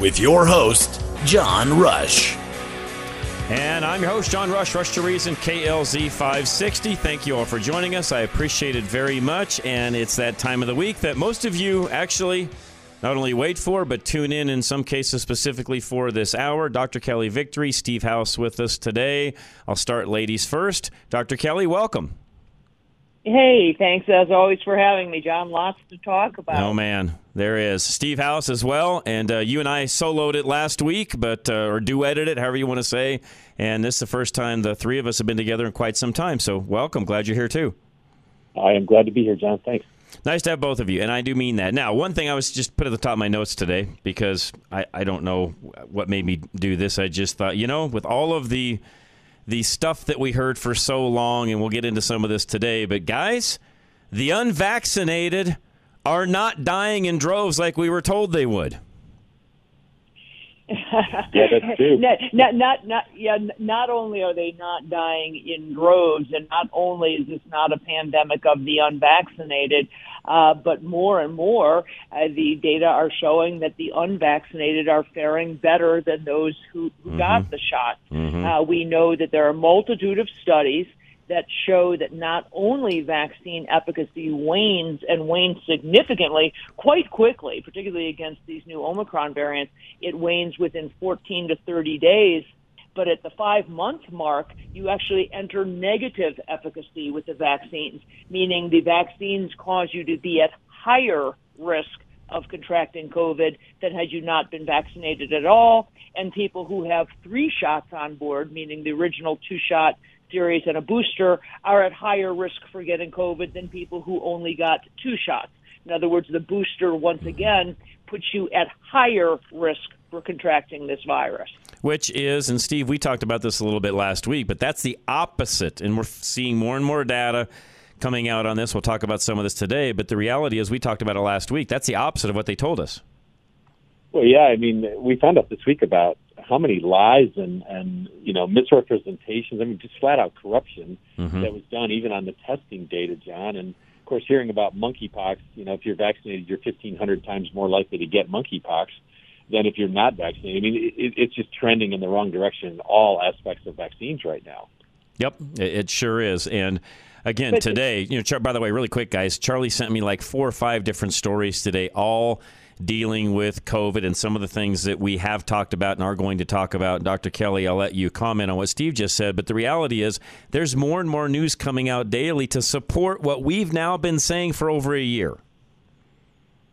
with your host, John Rush. And I'm your host, John Rush, Rush to Reason, KLZ 560. Thank you all for joining us. I appreciate it very much. And it's that time of the week that most of you actually not only wait for, but tune in in some cases specifically for this hour. Dr. Kelly Victory, Steve House with us today. I'll start ladies first. Dr. Kelly, welcome. Hey, thanks as always for having me, John. Lots to talk about. Oh man, there is Steve House as well, and uh, you and I soloed it last week, but uh, or duetted it, however you want to say. And this is the first time the three of us have been together in quite some time. So welcome, glad you're here too. I am glad to be here, John. Thanks. Nice to have both of you, and I do mean that. Now, one thing I was just put at the top of my notes today because I, I don't know what made me do this. I just thought, you know, with all of the the stuff that we heard for so long, and we'll get into some of this today. But guys, the unvaccinated are not dying in droves like we were told they would. yeah, that's true. not, not, not, not, yeah, not only are they not dying in droves, and not only is this not a pandemic of the unvaccinated, uh, but more and more, uh, the data are showing that the unvaccinated are faring better than those who, who mm-hmm. got the shot. Mm-hmm. Uh, we know that there are a multitude of studies that show that not only vaccine efficacy wanes and wanes significantly quite quickly, particularly against these new Omicron variants, it wanes within 14 to 30 days. But at the five month mark, you actually enter negative efficacy with the vaccines, meaning the vaccines cause you to be at higher risk of contracting COVID than had you not been vaccinated at all. And people who have three shots on board, meaning the original two shot series and a booster are at higher risk for getting COVID than people who only got two shots. In other words, the booster, once mm-hmm. again, puts you at higher risk for contracting this virus. Which is, and Steve, we talked about this a little bit last week, but that's the opposite. And we're seeing more and more data coming out on this. We'll talk about some of this today. But the reality is, we talked about it last week. That's the opposite of what they told us. Well, yeah. I mean, we found out this week about how many lies and and you know misrepresentations. I mean, just flat out corruption mm-hmm. that was done even on the testing data, John. And of course, hearing about monkeypox. You know, if you're vaccinated, you're 1,500 times more likely to get monkeypox than if you're not vaccinated. I mean, it, it's just trending in the wrong direction in all aspects of vaccines right now. Yep, it sure is, and again today you know by the way really quick guys charlie sent me like four or five different stories today all dealing with COVID and some of the things that we have talked about and are going to talk about. Dr. Kelly, I'll let you comment on what Steve just said, but the reality is there's more and more news coming out daily to support what we've now been saying for over a year.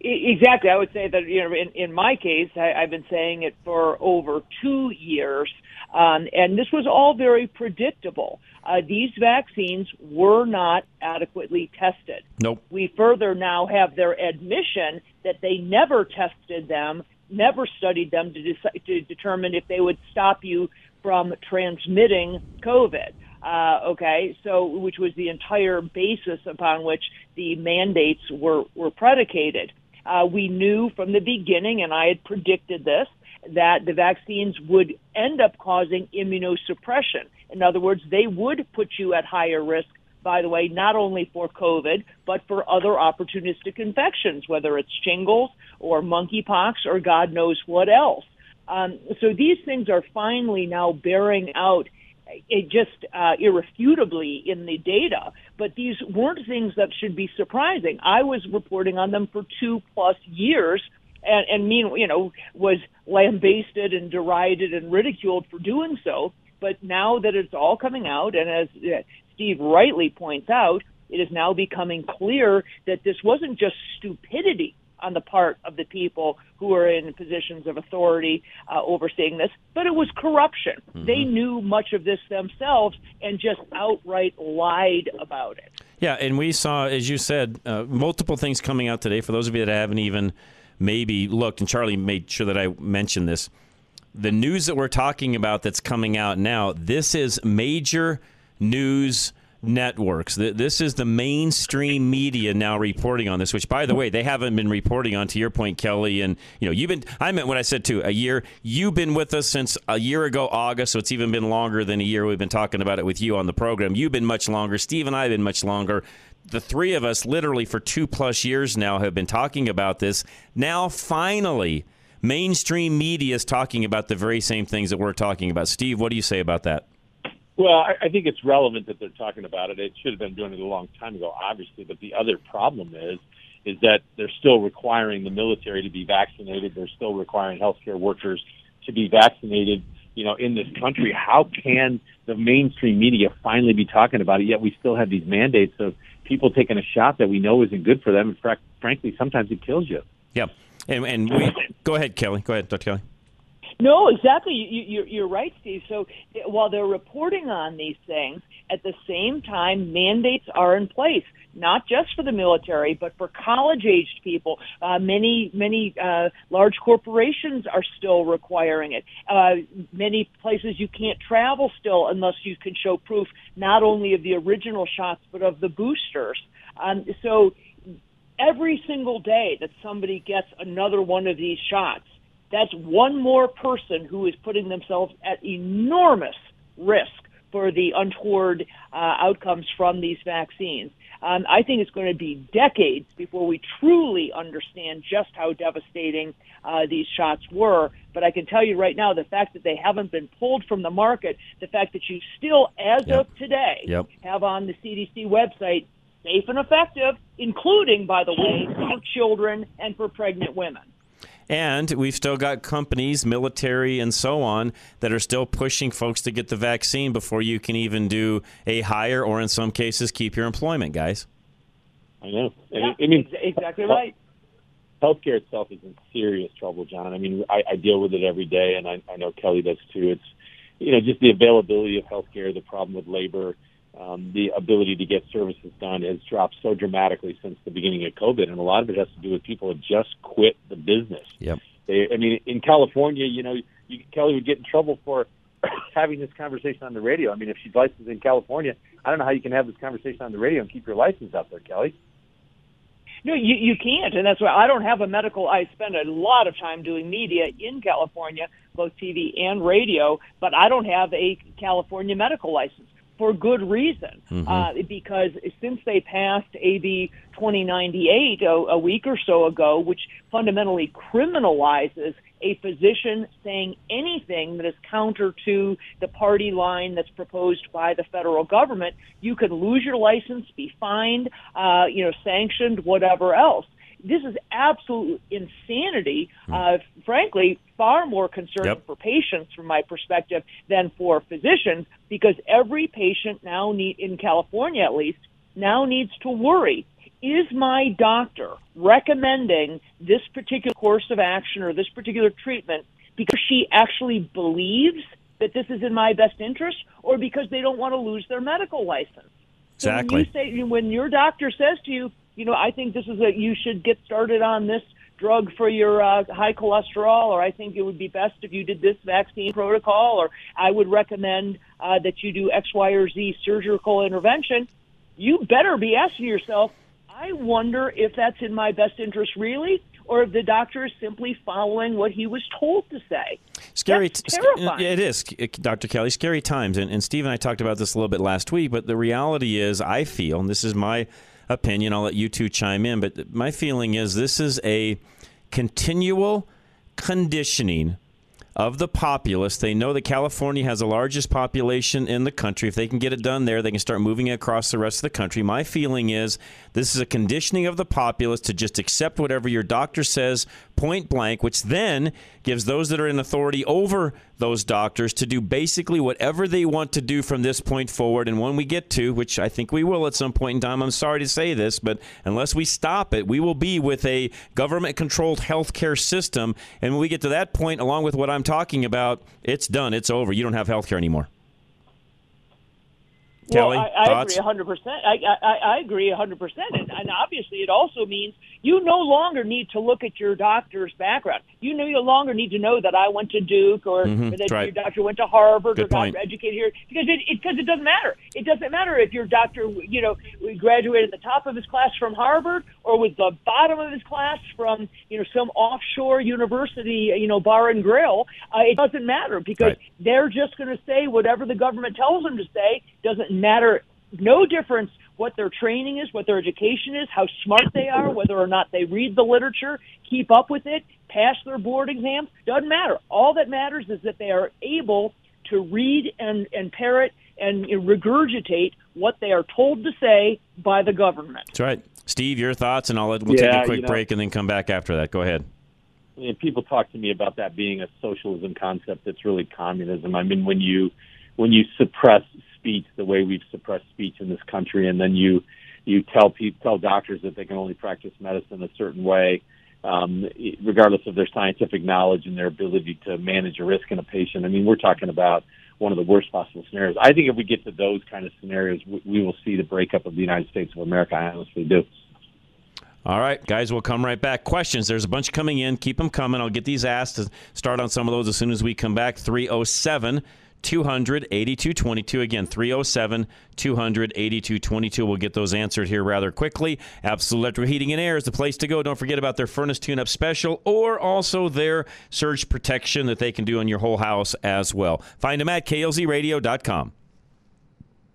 Exactly. I would say that, you know, in, in my case, I, I've been saying it for over two years. Um, and this was all very predictable. Uh, these vaccines were not adequately tested. Nope. We further now have their admission that they never tested them, never studied them to, to determine if they would stop you from transmitting COVID. Uh, okay, so which was the entire basis upon which the mandates were were predicated. Uh, we knew from the beginning, and I had predicted this, that the vaccines would end up causing immunosuppression. In other words, they would put you at higher risk, by the way, not only for COVID, but for other opportunistic infections, whether it's shingles or monkeypox or God knows what else. Um, so these things are finally now bearing out it just uh, irrefutably in the data, but these weren't things that should be surprising. I was reporting on them for two plus years and, and mean, you know, was lambasted and derided and ridiculed for doing so. But now that it's all coming out, and as uh, Steve rightly points out, it is now becoming clear that this wasn't just stupidity on the part of the people who are in positions of authority uh, overseeing this, but it was corruption. Mm-hmm. They knew much of this themselves and just outright lied about it. Yeah, and we saw, as you said, uh, multiple things coming out today. For those of you that haven't even maybe looked, and Charlie made sure that I mentioned this. The news that we're talking about that's coming out now, this is major news networks. This is the mainstream media now reporting on this. Which, by the way, they haven't been reporting on. To your point, Kelly, and you know, you've been. I meant what I said too. A year. You've been with us since a year ago, August. So it's even been longer than a year. We've been talking about it with you on the program. You've been much longer. Steve and I have been much longer. The three of us, literally for two plus years now, have been talking about this. Now, finally, mainstream media is talking about the very same things that we're talking about. Steve, what do you say about that? Well, I, I think it's relevant that they're talking about it. It should have been doing it a long time ago, obviously. But the other problem is, is that they're still requiring the military to be vaccinated. They're still requiring healthcare workers to be vaccinated. You know, in this country, how can the mainstream media finally be talking about it? Yet we still have these mandates of people taking a shot that we know isn't good for them. And fr- frankly, sometimes it kills you. Yep. And, and we, go ahead, Kelly. Go ahead, Dr. Kelly. No, exactly. You, you, are right, Steve. So while they're reporting on these things, at the same time, mandates are in place, not just for the military, but for college-aged people. Uh, many, many uh, large corporations are still requiring it. Uh, many places you can't travel still unless you can show proof not only of the original shots but of the boosters. Um, so every single day that somebody gets another one of these shots that's one more person who is putting themselves at enormous risk for the untoward uh, outcomes from these vaccines. Um, I think it's going to be decades before we truly understand just how devastating uh, these shots were. But I can tell you right now, the fact that they haven't been pulled from the market, the fact that you still, as yep. of today, yep. have on the CDC website safe and effective, including, by the way, for children and for pregnant women. And we've still got companies, military, and so on, that are still pushing folks to get the vaccine before you can even do a hire or, in some cases, keep your employment, guys. I know. Yeah, I mean, exactly right. Healthcare itself is in serious trouble, John. I mean, I, I deal with it every day, and I, I know Kelly does too. It's, you know, just the availability of healthcare, the problem with labor, um, the ability to get services done has dropped so dramatically since the beginning of COVID, and a lot of it has to do with people have just quit the business. Yep. They, I mean, in California, you know, you, Kelly would get in trouble for having this conversation on the radio. I mean, if she's licensed in California, I don't know how you can have this conversation on the radio and keep your license out there, Kelly. No, you you can't, and that's why I don't have a medical. I spend a lot of time doing media in California, both TV and radio, but I don't have a California medical license for good reason, mm-hmm. uh, because since they passed AB 2098 a, a week or so ago, which fundamentally criminalizes a physician saying anything that is counter to the party line that's proposed by the federal government, you could lose your license, be fined, uh, you know, sanctioned, whatever else this is absolute insanity. Hmm. Uh, frankly, far more concerning yep. for patients, from my perspective, than for physicians, because every patient now need in California, at least, now needs to worry: Is my doctor recommending this particular course of action or this particular treatment because she actually believes that this is in my best interest, or because they don't want to lose their medical license? Exactly. So when you say when your doctor says to you, you know, I think this is a you should get started on this drug for your uh, high cholesterol, or I think it would be best if you did this vaccine protocol, or I would recommend uh, that you do X, Y, or Z surgical intervention. You better be asking yourself, I wonder if that's in my best interest, really, or if the doctor is simply following what he was told to say. Scary. Terrifying. It is, Dr. Kelly. Scary times, and, and Steve and I talked about this a little bit last week. But the reality is, I feel, and this is my opinion. I'll let you two chime in, but my feeling is this is a continual conditioning of the populace. They know that California has the largest population in the country. If they can get it done there, they can start moving it across the rest of the country. My feeling is this is a conditioning of the populace to just accept whatever your doctor says point blank, which then gives those that are in authority over those doctors to do basically whatever they want to do from this point forward. And when we get to, which I think we will at some point in time, I'm sorry to say this, but unless we stop it, we will be with a government controlled healthcare system. And when we get to that point, along with what I'm talking about, it's done. It's over. You don't have health care anymore. Well, I, I agree 100%. I, I, I agree 100%. And, and obviously, it also means you no longer need to look at your doctor's background. You no longer need to know that I went to Duke or Mhm, that right. your doctor went to Harvard Good or got point. educated here because it, it, because it doesn't matter. It doesn't matter if your doctor, you know, graduated at the top of his class from Harvard or was the bottom of his class from, you know, some offshore university, you know, bar and grill. Uh, it doesn't matter because Right. they're just going to say whatever the government tells them to say. Doesn't matter. No difference what their training is, what their education is, how smart they are, whether or not they read the literature, keep up with it, pass their board exams. Doesn't matter. All that matters is that they are able to read and, and parrot and regurgitate what they are told to say by the government. That's right. Steve, your thoughts, and I'll let, we'll Yeah, take a quick you know- break and then come back after that. Go ahead. I mean, people talk to me about that being a socialism concept that's really communism. I mean, when you when you suppress speech the way we've suppressed speech in this country, and then you you tell people tell doctors that they can only practice medicine a certain way, um, regardless of their scientific knowledge and their ability to manage a risk in a patient. I mean, we're talking about one of the worst possible scenarios. I think if we get to those kind of scenarios, we, we will see the breakup of the United States of America. I honestly do. All right, guys, we'll come right back. Questions. There's a bunch coming in. Keep them coming. I'll get these asked to start on some of those as soon as we come back. 307 200 8222. Again, 307 200 8222. We'll get those answered here rather quickly. Absolute Electrical Heating and Air is the place to go. Don't forget about their furnace tune up special or also their surge protection that they can do on your whole house as well. Find them at klzradio.com.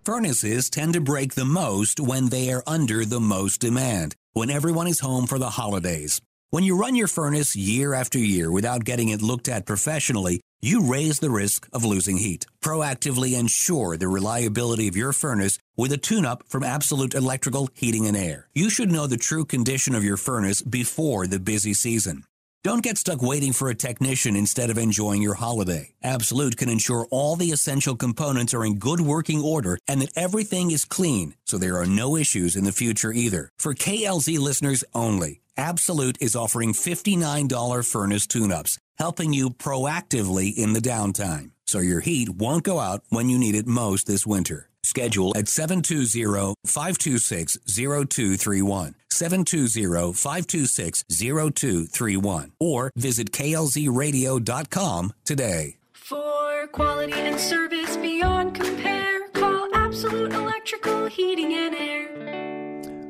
Furnaces tend to break the most when they are under the most demand, when everyone is home for the holidays. When you run your furnace year after year without getting it looked at professionally, you raise the risk of losing heat. Proactively ensure the reliability of your furnace with a tune-up from Absolute Electrical Heating and Air. You should know the true condition of your furnace before the busy season. Don't get stuck waiting for a technician instead of enjoying your holiday. Absolute can ensure all the essential components are in good working order and that everything is clean, so there are no issues in the future either. For KLZ listeners only, Absolute is offering $59 furnace tune-ups, helping you proactively in the downtime, so your heat won't go out when you need it most this winter. Schedule at 720-526-0231. 720-526-0231. Or visit klzradio.com today. For quality and service beyond compare, call Absolute Electrical Heating and Air.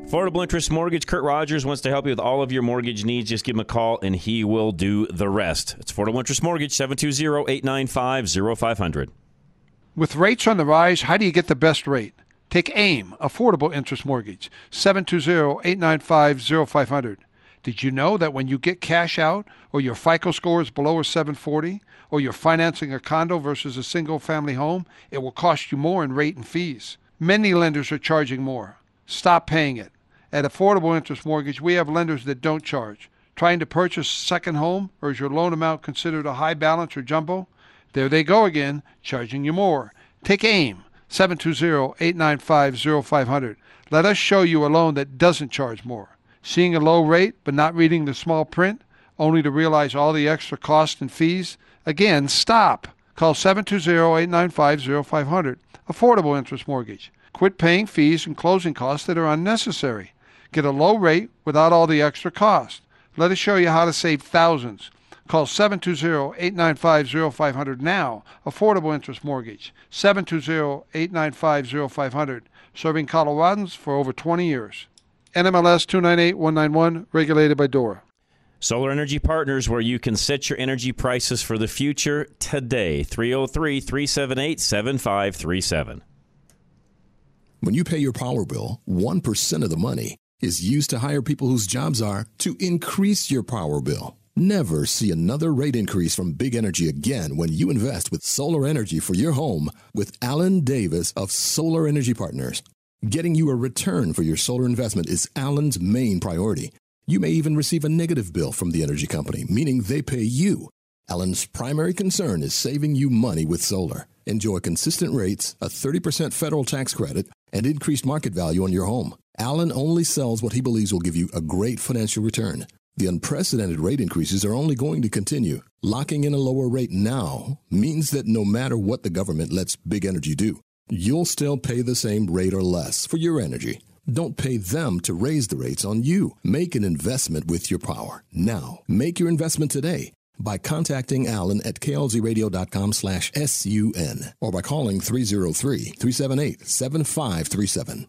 Affordable Interest Mortgage. Kurt Rogers wants to help you with all of your mortgage needs. Just give him a call and he will do the rest. It's Affordable Interest Mortgage, 720 895 0500. With rates on the rise, how do you get the best rate? Take AIM, Affordable Interest Mortgage, 720-895-0500. Did you know that when you get cash out or your FICO score is below a 740 or you're financing a condo versus a single family home, it will cost you more in rate and fees. Many lenders are charging more. Stop paying it. At Affordable Interest Mortgage, we have lenders that don't charge. Trying to purchase a second home or is your loan amount considered a high balance or jumbo? There they go again, charging you more. Take AIM, 720-895-0500. Let us show you a loan that doesn't charge more. Seeing a low rate but not reading the small print, only to realize all the extra costs and fees? Again, stop. Call 720-895-0500. Affordable Interest Mortgage. Quit paying fees and closing costs that are unnecessary. Get a low rate without all the extra cost. Let us show you how to save thousands. Call 720-895-0500 now. Affordable Interest Mortgage. 720-895-0500. Serving Coloradans for over 20 years. NMLS 298191, regulated by DORA. Solar Energy Partners, where you can set your energy prices for the future today. 303 378 7537. When you pay your power bill, 1% of the money is used to hire people whose jobs are to increase your power bill. Never see another rate increase from Big Energy again when you invest with solar energy for your home with Alan Davis of Solar Energy Partners. Getting you a return for your solar investment is Alan's main priority. You may even receive a negative bill from the energy company, meaning they pay you. Alan's primary concern is saving you money with solar. Enjoy consistent rates, a 30% federal tax credit, and increased market value on your home. Alan only sells what he believes will give you a great financial return. The unprecedented rate increases are only going to continue. Locking in a lower rate now means that no matter what the government lets big energy do, you'll still pay the same rate or less for your energy. Don't pay them to raise the rates on you. Make an investment with your power. Now, make your investment today by contacting Alan at klzradio.com slash sun or by calling 303-378-7537.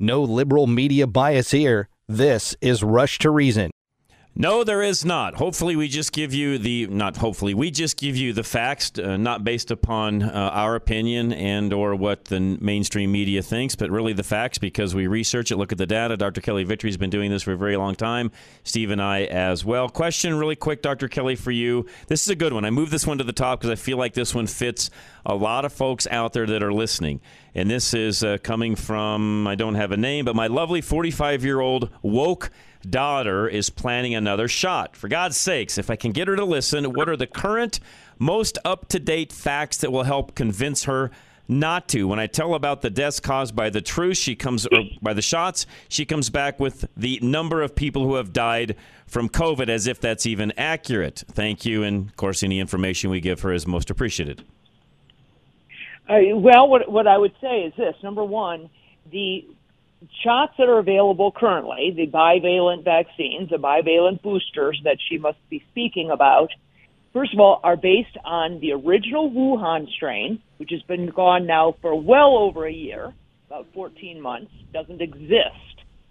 No liberal media bias here. This is Rush to Reason. No, there is not. Hopefully, we just give you the not. Hopefully, we just give you the facts, uh, not based upon uh, our opinion and or what the mainstream media thinks, but really the facts because we research it, look at the data. Dr. Kelly Victory has been doing this for a very long time. Steve and I as well. Question, really quick, Dr. Kelly, for you. This is a good one. I moved this one to the top because I feel like this one fits a lot of folks out there that are listening. And this is uh, coming from I don't have a name, but my lovely 45 year old woke daughter is planning another shot. For God's sakes, if I can get her to listen, what are the current, most up to date facts that will help convince her not to? When I tell about the deaths caused by the truth, she comes by the shots, she comes back with the number of people who have died from COVID as if that's even accurate. Thank you, and of course, any information we give her is most appreciated. Uh, well, what what I would say is this: number one, the shots that are available currently, the bivalent vaccines, the bivalent boosters that she must be speaking about, first of all, are based on the original Wuhan strain, which has been gone now for well over a year, about 14 months, doesn't exist.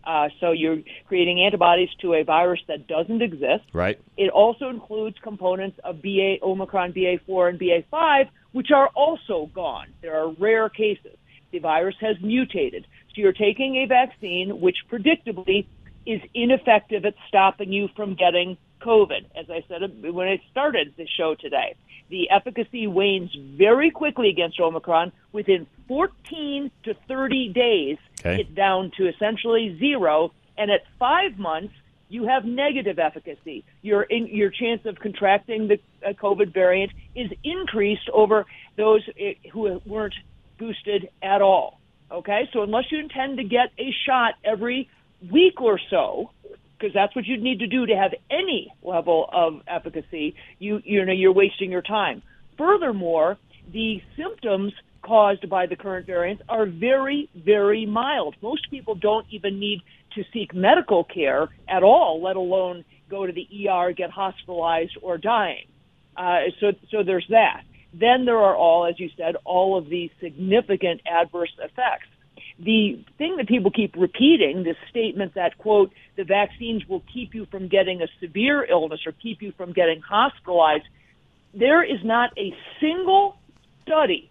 Uh, so you're creating antibodies to a virus that doesn't exist. Right. It also includes components of BA Omicron, BA4, and BA5, which are also gone. There are rare cases. The virus has mutated. So you're taking a vaccine which predictably is ineffective at stopping you from getting COVID. As I said when I started the show today, the efficacy wanes very quickly against Omicron. Within 14 to 30 days, Okay. it's down to essentially zero. And at five months, you have negative efficacy. Your in, your chance of contracting the uh, COVID variant is increased over those uh, who weren't boosted at all. Okay, so unless you intend to get a shot every week or so, because that's what you'd need to do to have any level of efficacy, you you know you're wasting your time. Furthermore, the symptoms caused by the current variants are very very mild. Most people don't even need to seek medical care at all, let alone go to the ER, get hospitalized, or dying. Uh, so so there's that. Then there are all, as you said, all of these significant adverse effects the thing that people keep repeating, this statement that, quote, the vaccines will keep you from getting a severe illness or keep you from getting hospitalized, there is not a single study,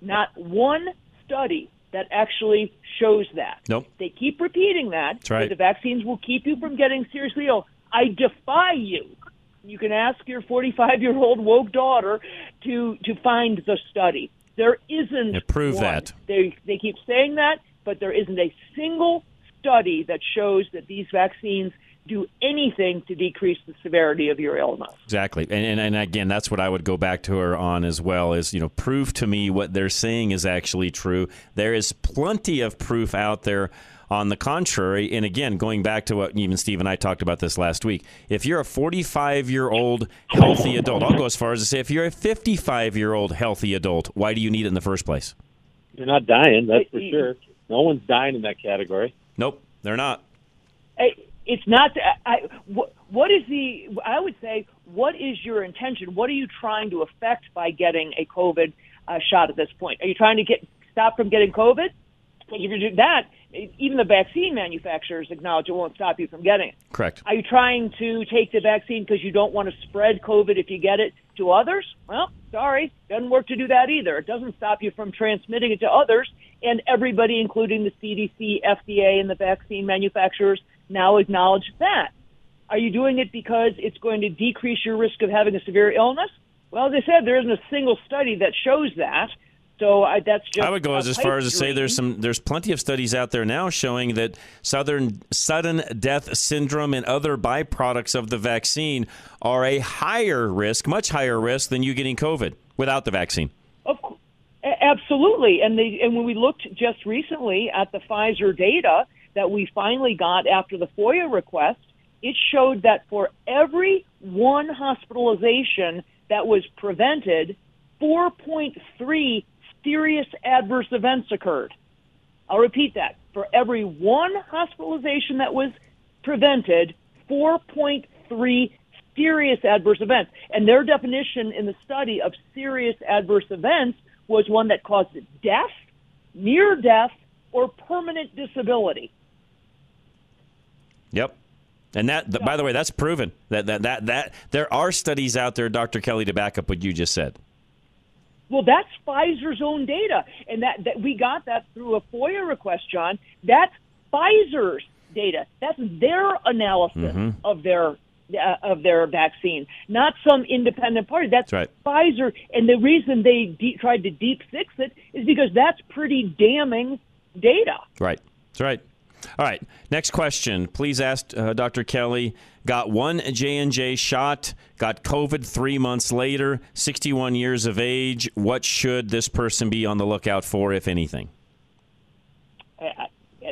not one study that actually shows that. Nope. They keep repeating that. That's right. The vaccines will keep you from getting seriously ill. I defy you. You can ask your 45 year old woke daughter to, to find the study. There isn't. Yeah, prove one. that. They they keep saying that, but there isn't a single study that shows that these vaccines do anything to decrease the severity of your illness. Exactly, and, and and again, that's what I would go back to her on as well. Is you know, prove to me what they're saying is actually true. There is plenty of proof out there on the contrary. And again, going back to what even Steve and I talked about this last week, if you're a 45 year old healthy adult, I'll go as far as to say, if you're a 55 year old healthy adult, why do you need it in the first place? You're not dying, that's for sure. No one's dying in that category. Nope, they're not. I- It's not. I, what, what is the? I would say, what is your intention? What are you trying to affect by getting a COVID uh, shot at this point? Are you trying to get stop from getting COVID? If you do that, even the vaccine manufacturers acknowledge it won't stop you from getting it. Correct. Are you trying to take the vaccine because you don't want to spread COVID if you get it to others? Well, sorry, doesn't work to do that either. It doesn't stop you from transmitting it to others, and everybody, including the CDC, FDA, and the vaccine manufacturers, now acknowledge that. Are you doing it because it's going to decrease your risk of having a severe illness? Well, as I said, there isn't a single study that shows that. So I, that's just. I would go as, as far as to say there's some there's plenty of studies out there now showing that southern sudden death syndrome and other byproducts of the vaccine are a higher risk, much higher risk than you getting COVID without the vaccine. Of course, absolutely. And they and when we looked just recently at the Pfizer data that we finally got after the FOIA request, it showed that for every one hospitalization that was prevented, 4.3 serious adverse events occurred. I'll repeat that. For every one hospitalization that was prevented, 4.3 serious adverse events. And their definition in the study of serious adverse events was one that caused death, near death, or permanent disability. Yep. And that, th- by the way, that's proven that, that that that there are studies out there, Dr. Kelly, to back up what you just said. Well, that's Pfizer's own data, and that, that we got that through a FOIA request, John. That's Pfizer's data. That's their analysis Mhm. of their uh, of their vaccine, not some independent party. That's right. Pfizer, and the reason they de- tried to deep fix it is because that's pretty damning data. Right. That's right. All right. Next question. Please ask uh, Dr. Kelly. Got one J and J shot. Got COVID three months later. Sixty-one years of age. What should this person be on the lookout for, if anything?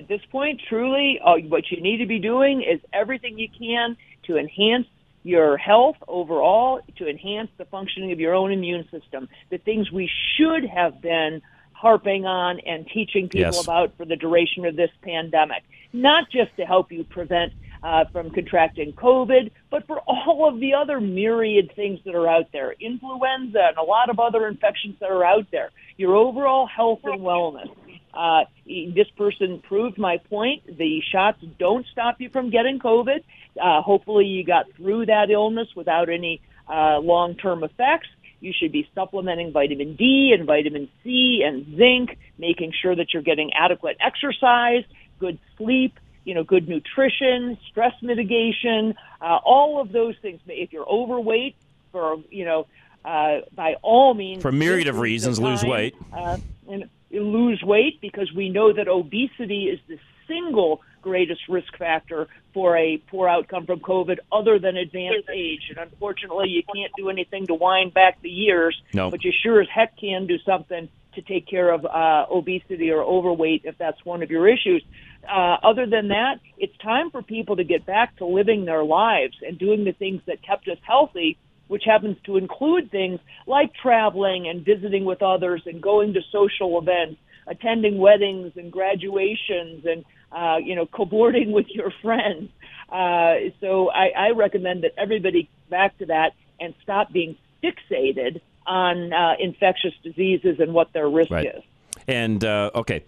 at this point, truly, uh, what you need to be doing is everything you can to enhance your health overall, to enhance the functioning of your own immune system. The things we should have been harping on and teaching people Yes. about for the duration of this pandemic, not just to help you prevent uh, from contracting COVID, but for all of the other myriad things that are out there, influenza and a lot of other infections that are out there. Your overall health and wellness. Uh, this person proved my point. The shots don't stop you from getting COVID. Uh, hopefully, you got through that illness without any uh, long-term effects. You should be supplementing vitamin D and vitamin C and zinc, making sure that you're getting adequate exercise, good sleep, you know, good nutrition, stress mitigation, uh, all of those things. If you're overweight, for you know, uh, by all means, For a myriad of this is the reasons, lose weight. Uh, and lose weight because we know that obesity is the single greatest risk factor for a poor outcome from COVID, other than advanced age. And unfortunately, you can't do anything to wind back the years, No. but you sure as heck can do something to take care of uh, obesity or overweight if that's one of your issues. Uh, other than that, it's time for people to get back to living their lives and doing the things that kept us healthy, which happens to include things like traveling and visiting with others and going to social events, attending weddings and graduations and uh, you know cavorting with your friends. Uh, so I, I recommend that everybody back to that and stop being fixated on uh, infectious diseases and what their risk Right. is. And uh, okay,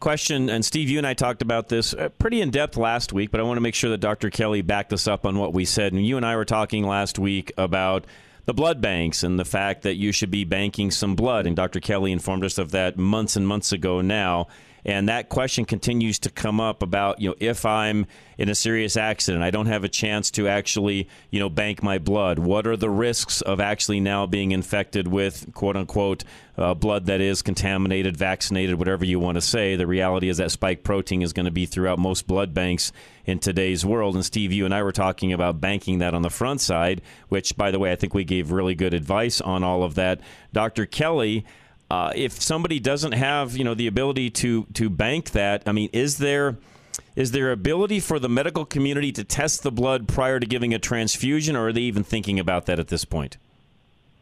question. And Steve, you and I talked about this uh, pretty in depth last week, but I want to make sure that Dr. Kelly backed us up on what we said. And you and I were talking last week about the blood banks and the fact that you should be banking some blood. And Dr. Kelly informed us of that months and months ago now. And that question continues to come up about, you know, if I'm in a serious accident, I don't have a chance to actually, you know, bank my blood. What are the risks of actually now being infected with quote unquote uh, blood that is contaminated, vaccinated, whatever you want to say? The reality is that spike protein is going to be throughout most blood banks in today's world. And Steve, you and I were talking about banking that on the front side, which, by the way, I think we gave really good advice on all of that. Dr. Kelly, uh, if somebody doesn't have you know the ability to to bank that, I mean, is there is there ability for the medical community to test the blood prior to giving a transfusion, or are they even thinking about that at this point?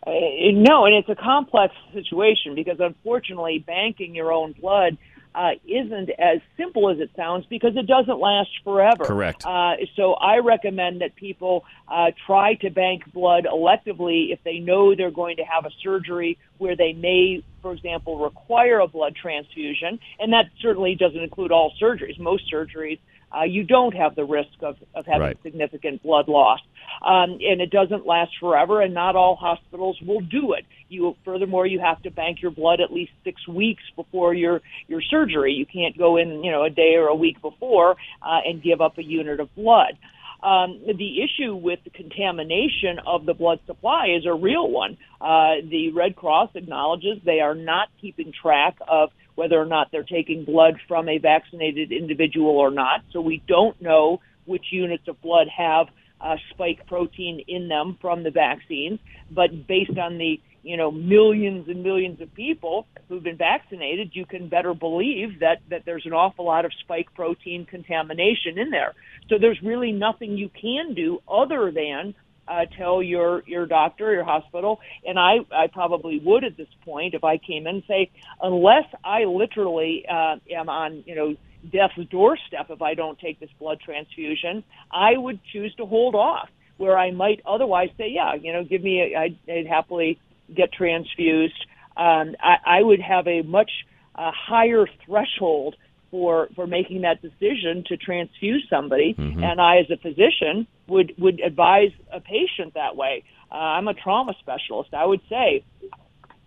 Uh, no, and it's a complex situation because unfortunately, banking your own blood uh, isn't as simple as it sounds because it doesn't last forever. Correct. Uh, so I recommend that people uh, try to bank blood electively if they know they're going to have a surgery where they may, for example, require a blood transfusion, and that certainly doesn't include all surgeries. Most surgeries. Uh, you don't have the risk of, of having Right. significant blood loss, um, and it doesn't last forever. And not all hospitals will do it. You furthermore, you have to bank your blood at least six weeks before your your surgery. You can't go in, you know, a day or a week before uh, and give up a unit of blood. Um, the issue with the contamination of the blood supply is a real one. Uh, the Red Cross acknowledges they are not keeping track of whether or not they're taking blood from a vaccinated individual or not. So we don't know which units of blood have uh, spike protein in them from the vaccines. But based on the you know millions and millions of people who've been vaccinated, you can better believe that that there's an awful lot of spike protein contamination in there. So there's really nothing you can do other than uh, tell your your doctor, your hospital, and I I probably would at this point if I came in and say unless I literally uh, am on you know death's doorstep if I don't take this blood transfusion, I would choose to hold off. Where I might otherwise say, yeah, you know, give me, a, I'd, I'd happily get transfused. Um, I, I would have a much uh, higher threshold for for making that decision to transfuse somebody, Mhm. and I, as a physician, would would advise a patient that way. Uh, I'm a trauma specialist. I would say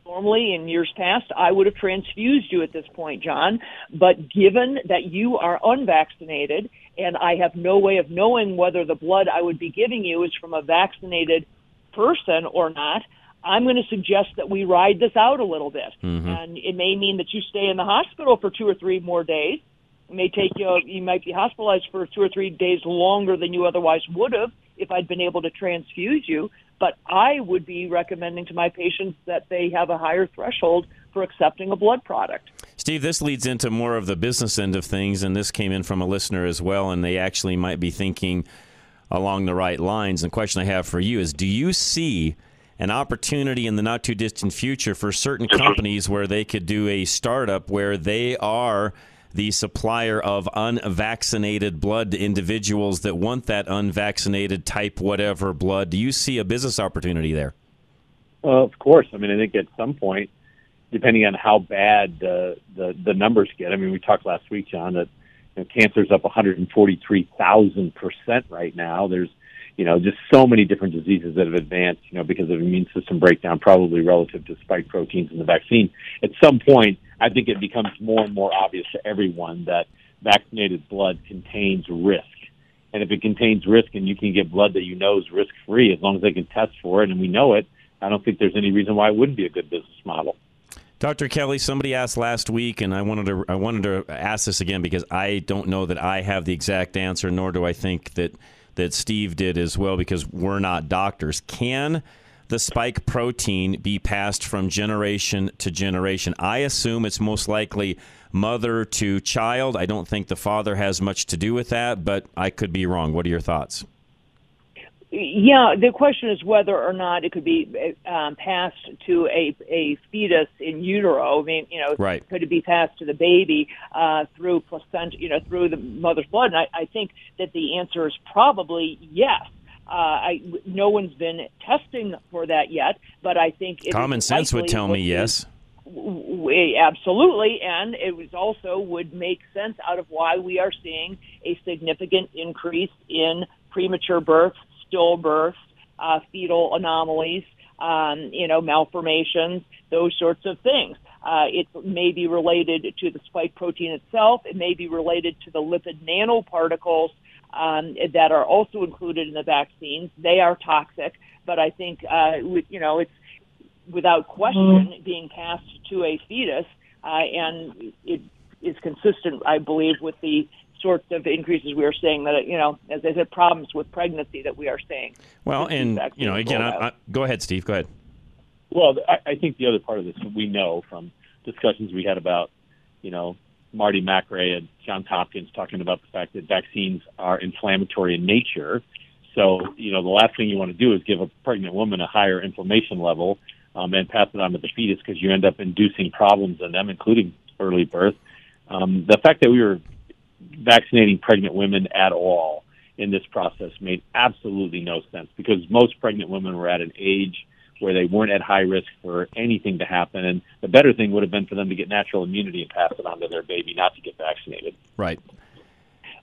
normally in years past I would have transfused you at this point, John. But given that you are unvaccinated and I have no way of knowing whether the blood I would be giving you is from a vaccinated person or not, I'm going to suggest that we ride this out a little bit. Mhm. And it may mean that you stay in the hospital for two or three more days. It may take you, you might be hospitalized for two or three days longer than you otherwise would have if I'd been able to transfuse you. But I would be recommending to my patients that they have a higher threshold for accepting a blood product. Steve, this leads into more of the business end of things, and this came in from a listener as well, and they actually might be thinking along the right lines. And the question I have for you is Do you see an opportunity in the not too distant future for certain companies where they could do a startup where they are the supplier of unvaccinated blood to individuals that want that unvaccinated type whatever blood? Do you see a business opportunity there? Well, of course. I mean, I think at some point, depending on how bad the the, the numbers get. I mean, we talked last week, John, that you know, cancer's up 143,000 percent right now. There's you know just so many different diseases that have advanced, you know, because of immune system breakdown, probably relative to spike proteins in the vaccine. At some point, I think it becomes more and more obvious to everyone that vaccinated blood contains risk. And if it contains risk and you can get blood that you know is risk free, as long as they can test for it and we know it, I don't think there's any reason why it wouldn't be a good business model. Dr. Kelly, somebody asked last week, and I wanted to I wanted to ask this again because I don't know that I have the exact answer, nor do I think that that Steve did as well, because we're not doctors. Can the spike protein be passed from generation to generation? I assume it's most likely mother to child. I don't think the father has much to do with that, but I could be wrong. What are your thoughts? Yeah, the question is whether or not it could be um, passed to a a fetus in utero. I mean, you know, Right. could it be passed to the baby uh, through placenta, you know, through the mother's blood? And I, I think that the answer is probably yes. Uh, I, no one's been testing for that yet, but I think it Common sense would tell me yes. we, absolutely, and it was also would make sense out of why we are seeing a significant increase in premature births, stillbirths, uh, fetal anomalies, um, you know, malformations, those sorts of things. Uh, it may be related to the spike protein itself. It may be related to the lipid nanoparticles um, that are also included in the vaccines. They are toxic, but I think uh, you know it's without question being passed to a fetus, uh, and it is consistent, I believe, with the sorts of increases we are seeing. That you know, as I said, problems with pregnancy that we are seeing. Well, and you know, again, I, I, go ahead, Steve. Go ahead. Well, I, I think the other part of this we know from discussions we had about, you know, Marty Makary and Johns Hopkins talking about the fact that vaccines are inflammatory in nature. So, you know, the last thing you want to do is give a pregnant woman a higher inflammation level um, and pass it on to the fetus because you end up inducing problems in them, including early birth. Um, the fact that we were vaccinating pregnant women at all in this process made absolutely no sense because most pregnant women were at an age where they weren't at high risk for anything to happen. And the better thing would have been for them to get natural immunity and pass it on to their baby, not to get vaccinated. Right.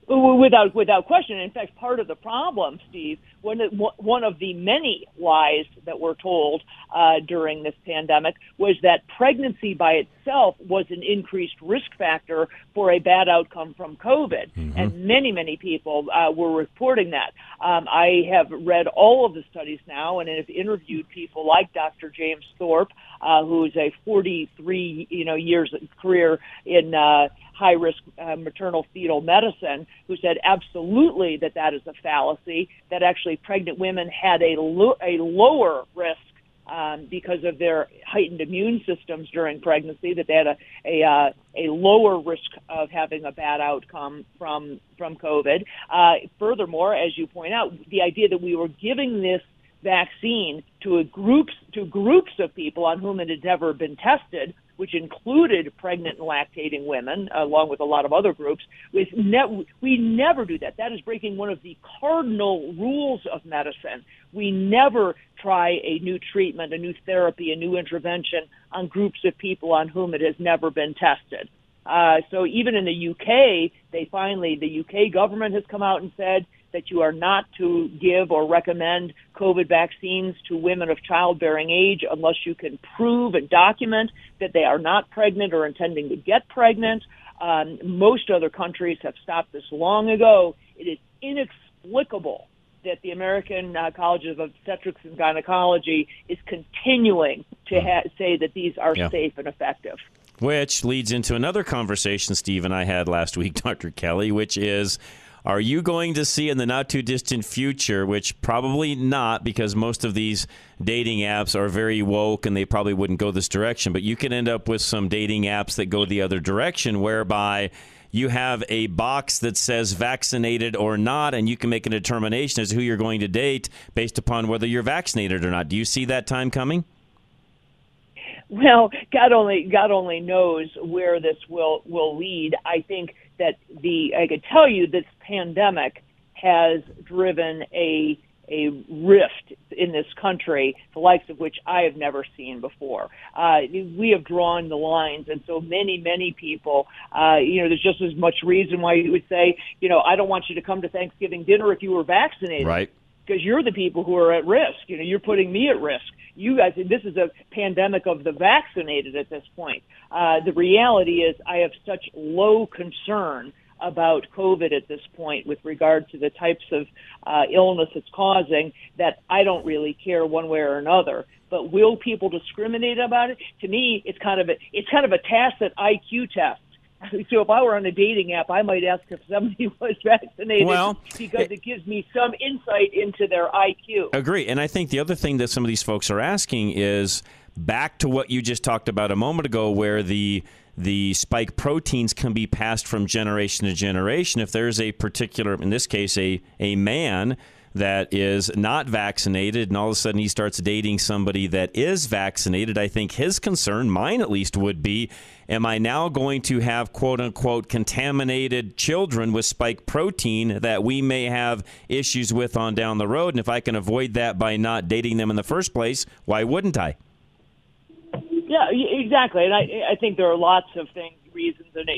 Without without question. In fact, part of the problem, Steve, one of, one of the many lies that were told uh, during this pandemic was that pregnancy by itself was an increased risk factor for a bad outcome from COVID, and many many people uh, were reporting that. Um, I have read all of the studies now and have interviewed people like Dr. James Thorpe, uh, who is a 43 you know years career in uh, high risk uh, maternal fetal medicine, who said absolutely that that is a fallacy. That actually pregnant women had a lo- a lower risk um, because of their heightened immune systems during pregnancy, that they had a a, uh, a lower risk of having a bad outcome from from COVID. Uh, furthermore, as you point out, the idea that we were giving this vaccine to a groups to groups of people on whom it had never been tested, which included pregnant and lactating women, along with a lot of other groups. We, ne- we never do that. That is breaking one of the cardinal rules of medicine. We never try a new treatment, a new therapy, a new intervention on groups of people on whom it has never been tested. Uh, so even in the UK, they finally, the UK government has come out and said that you are not to give or recommend COVID vaccines to women of childbearing age unless you can prove and document that they are not pregnant or intending to get pregnant. Um, most other countries have stopped this long ago. It is inexplicable that the American uh, College of Obstetrics and Gynecology is continuing to ha- say that these are Yeah. safe and effective. Which leads into another conversation Steve and I had last week, Dr. Kelly, which is are you going to see in the not too distant future, which probably not because most of these dating apps are very woke and they probably wouldn't go this direction, but you can end up with some dating apps that go the other direction whereby you have a box that says vaccinated or not, and you can make a determination as to who you're going to date based upon whether you're vaccinated or not. Do you see that time coming? Well, God only God only knows where this will will lead. I think that the I could tell you this pandemic has driven a a rift in this country, the likes of which I have never seen before. Uh, we have drawn the lines, and so many, many people, uh, you know, there's just as much reason why you would say, you know, I don't want you to come to Thanksgiving dinner if you were vaccinated Right. Because you're the people who are at risk. You know, you're putting me at risk. You guys, this is a pandemic of the vaccinated at this point. Uh, the reality is, I have such low concern about COVID at this point with regard to the types of uh, illness it's causing that I don't really care one way or another. But will people discriminate about it? To me, it's kind of a it's kind of a tacit IQ test. So if I were on a dating app, I might ask if somebody was vaccinated Well, because it gives me some insight into their IQ. Agree. And I think the other thing that some of these folks are asking is back to what you just talked about a moment ago, where the the spike proteins can be passed from generation to generation. If there's a particular, in this case, a a man that is not vaccinated and all of a sudden he starts dating somebody that is vaccinated, I think his concern, mine at least, would be am I now going to have quote unquote contaminated children with spike protein that we may have issues with on down the road? And if I can avoid that by not dating them in the first place, why wouldn't I? Yeah, exactly. And I, I think there are lots of things, reasons, and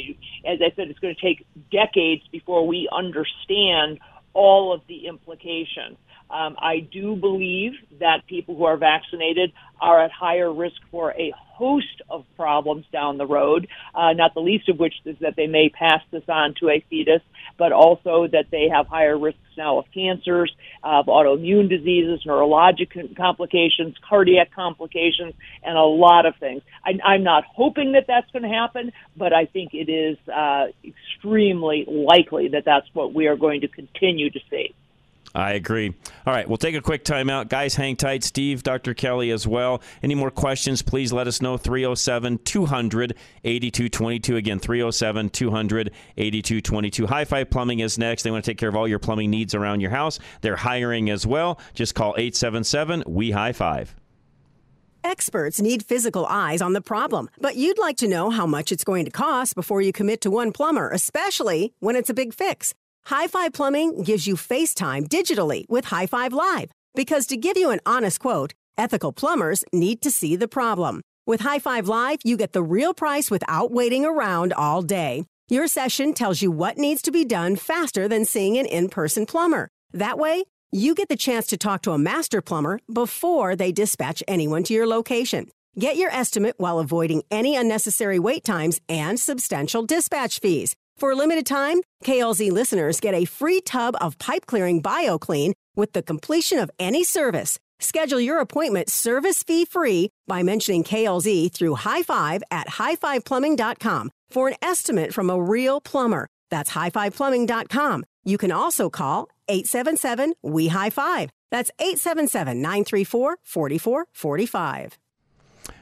as I said, it's going to take decades before we understand all of the implications. Um, I do believe that people who are vaccinated are at higher risk for a host of problems down the road, uh, not the least of which is that they may pass this on to a fetus, but also that they have higher risks now of cancers, of autoimmune diseases, neurologic complications, cardiac complications, and a lot of things. I, I'm not hoping that that's going to happen, but I think it is uh, extremely likely that that's what we are going to continue to see. I agree. All right, we'll take a quick timeout. Guys, hang tight. Steve, Dr. Kelly as well. Any more questions, please let us know. 307 200 8222. Again, 307 200 8222. High Five Plumbing is next. They want to take care of all your plumbing needs around your house. They're hiring as well. Just call 877 We High Five. Experts need physical eyes on the problem, but you'd like to know how much it's going to cost before you commit to one plumber, especially when it's a big fix. High Five Plumbing gives you FaceTime digitally with High Five Live because to give you an honest quote, ethical plumbers need to see the problem. With High Five Live, you get the real price without waiting around all day. Your session tells you what needs to be done faster than seeing an in person plumber. That way, you get the chance to talk to a master plumber before they dispatch anyone to your location. Get your estimate while avoiding any unnecessary wait times and substantial dispatch fees. For a limited time, KLZ listeners get a free tub of pipe clearing BioClean with the completion of any service. Schedule your appointment service fee free by mentioning KLZ through High Five at highfiveplumbing.com for an estimate from a real plumber. That's highfiveplumbing.com. You can also call 877 We High Five. That's 877 934 4445.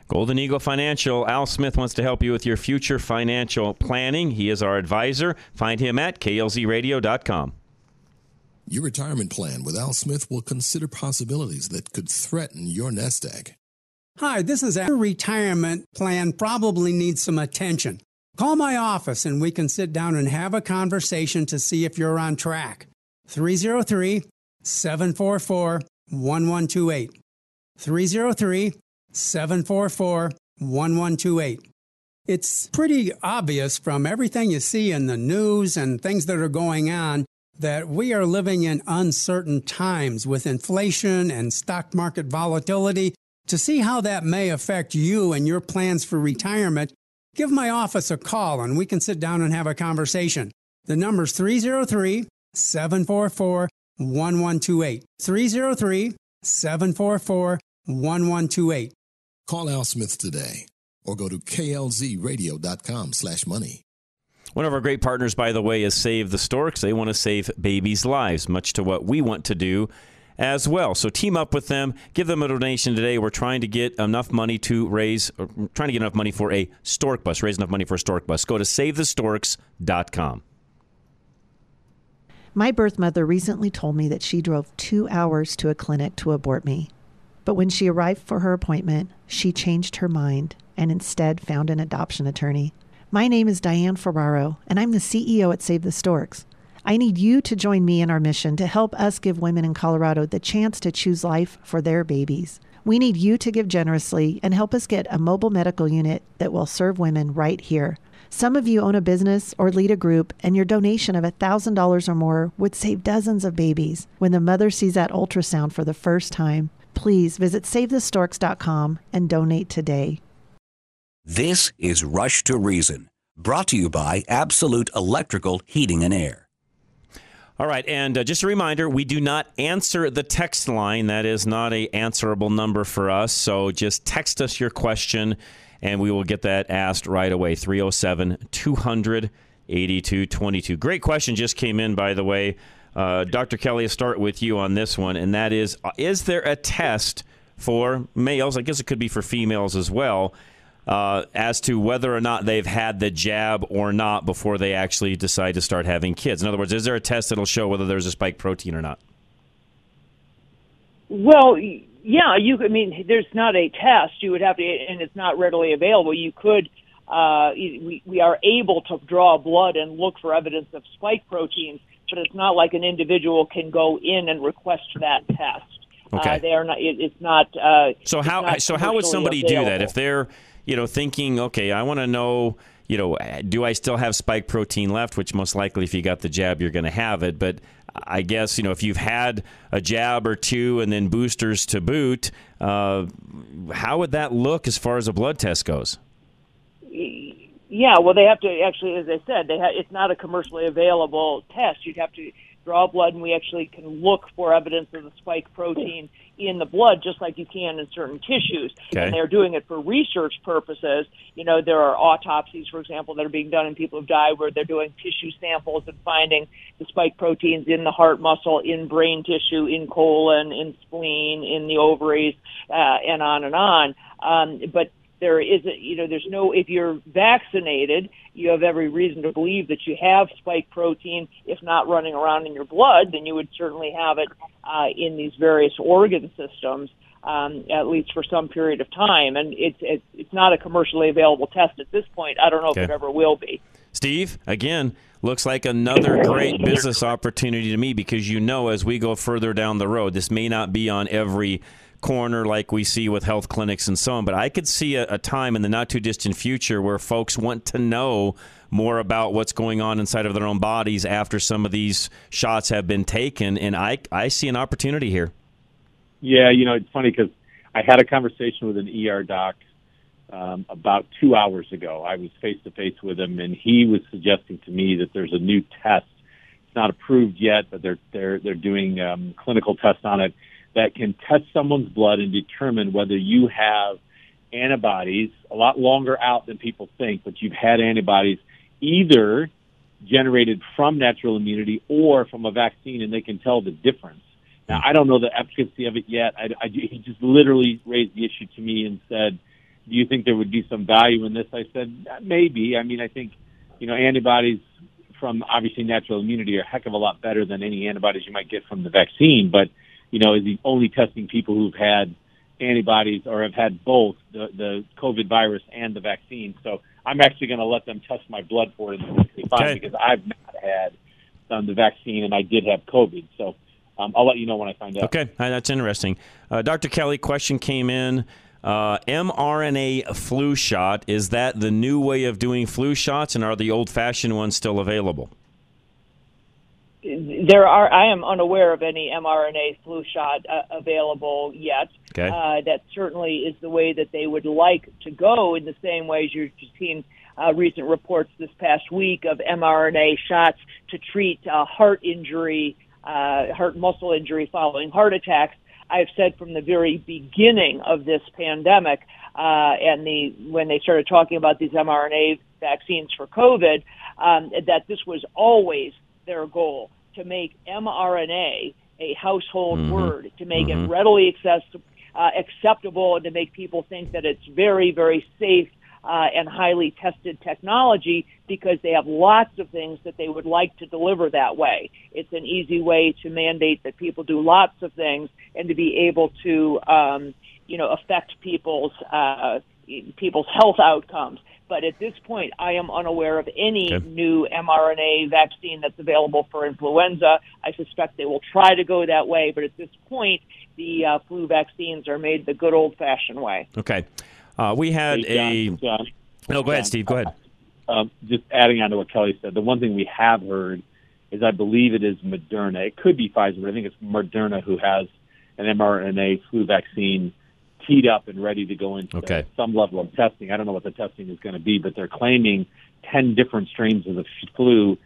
Golden Eagle Financial. Al Smith wants to help you with your future financial planning. He is our advisor. Find him at klzradio.com. Your retirement plan with Al Smith will consider possibilities that could threaten your nest egg. Hi, this is Al. Your retirement plan probably needs some attention. Call my office and we can sit down and have a conversation to see if you're on track. 303 744 1128. 303 744 1128. It's pretty obvious from everything you see in the news and things that are going on that we are living in uncertain times with inflation and stock market volatility. To see how that may affect you and your plans for retirement, give my office a call and we can sit down and have a conversation. The number's 303 744 1128. 303 744 1128. Call Al Smith today or go to klzradio.com slash money. One of our great partners, by the way, is Save the Storks. They want to save babies' lives, much to what we want to do as well. So team up with them, give them a donation today. We're trying to get enough money to raise, trying to get enough money for a stork bus, raise enough money for a stork bus. Go to savethestorks.com. My birth mother recently told me that she drove two hours to a clinic to abort me. But when she arrived for her appointment, she changed her mind and instead found an adoption attorney. My name is Diane Ferraro, and I'm the CEO at Save the Storks. I need you to join me in our mission to help us give women in Colorado the chance to choose life for their babies. We need you to give generously and help us get a mobile medical unit that will serve women right here. Some of you own a business or lead a group, and your donation of $1,000 or more would save dozens of babies. When the mother sees that ultrasound for the first time, please visit SaveTheStorks.com and donate today. This is Rush to Reason, brought to you by Absolute Electrical Heating and Air. All right, and uh, just a reminder, we do not answer the text line. That is not a answerable number for us. So just text us your question, and we will get that asked right away. 307 200 8222. Great question just came in, by the way. Uh, Dr. Kelly, I'll start with you on this one, and that is uh, Is there a test for males? I guess it could be for females as well uh, as to whether or not they've had the jab or not before they actually decide to start having kids. In other words, is there a test that'll show whether there's a spike protein or not? Well, yeah, you. I mean, there's not a test. You would have to, and it's not readily available. You could. Uh, we, we are able to draw blood and look for evidence of spike proteins, but it's not like an individual can go in and request that test. Okay. Uh, they are not. It, it's not. Uh, So how not so how would somebody do that if they're you know thinking okay I want to know you know do I still have spike protein left which most likely if you got the jab you're going to have it but I guess you know if you've had a jab or two and then boosters to boot uh, how would that look as far as a blood test goes Yeah, well, they have to actually, as I said, they ha- it's not a commercially available test. You'd have to draw blood, and we actually can look for evidence of the spike protein in the blood, just like you can in certain tissues. Okay. And they're doing it for research purposes. You know, there are autopsies, for example, that are being done in people who've died, where they're doing tissue samples and finding the spike proteins in the heart muscle, in brain tissue, in colon, in spleen, in the ovaries, uh, and on and on. Um, but there is a, you know there's no if you're vaccinated you have every reason to believe that you have spike protein. If not running around in your blood then you would certainly have it uh, in these various organ systems um, at least for some period of time. And it's it's it's not a commercially available test at this point. I don't know if it ever will be. Steve, again, looks like another great business opportunity to me because you know, as we go further down the road, this may not be on every corner like we see with health clinics and so on, but I could see a, a time in the not too distant future where folks want to know more about what's going on inside of their own bodies after some of these shots have been taken. And I, I see an opportunity here. Yeah, you know, it's funny because I had a conversation with an ER doc um, about two hours ago. I was face to face with him, and he was suggesting to me that there's a new test. It's not approved yet, but they're they're they're doing um, clinical tests on it that can test someone's blood and determine whether you have antibodies a lot longer out than people think, but you've had antibodies either generated from natural immunity or from a vaccine, and they can tell the difference. Now, I don't know the efficacy of it yet. I, I, he just literally raised the issue to me and said, "Do you think there would be some value in this?" I said, "Maybe." I mean, I think you know antibodies from obviously natural immunity are a heck of a lot better than any antibodies you might get from the vaccine. But you know, is he only testing people who've had antibodies or have had both the the COVID virus and the vaccine? So I'm actually going to let them test my blood for it in 65 Okay. because I've not had um, the vaccine and I did have COVID. So um, I'll let you know when I find out. Okay, uh, that's interesting. Uh, Dr. Kelly, question came in. Uh, mRNA flu shot, is that the new way of doing flu shots, and are the old fashioned ones still available? There are I am unaware of any mRNA flu shot uh, available yet. Okay. Uh, that certainly is the way that they would like to go. In the same way as you've seen uh, recent reports this past week of mRNA shots to treat uh, heart injury, uh, heart muscle injury following heart attacks. I've said from the very beginning of this pandemic, uh, and the when they started talking about these mRNA vaccines for COVID, um, that this was always their goal to make mRNA a household Mhm. word, to make Mhm. it readily accessible, uh, acceptable, and to make people think that it's very, very safe uh, and highly tested technology because they have lots of things that they would like to deliver that way. It's an easy way to mandate that people do lots of things and to be able to, um, you know, affect people's uh, people's health outcomes. But at this point, I am unaware of any new mRNA vaccine that's available for influenza. I suspect they will try to go that way, but at this point, the uh, flu vaccines are made the good old-fashioned way. Okay. Uh, we had Hey, a. John, John, no, go ahead, Steve. Go ahead. um, just adding on to what Kelly said, the one thing we have heard is I believe it is Moderna. It could be Pfizer, but I think it's Moderna who has an mRNA flu vaccine teed up and ready to go into Okay. some level of testing. I don't know what the testing is going to be, but they're claiming 10 different strains of the flu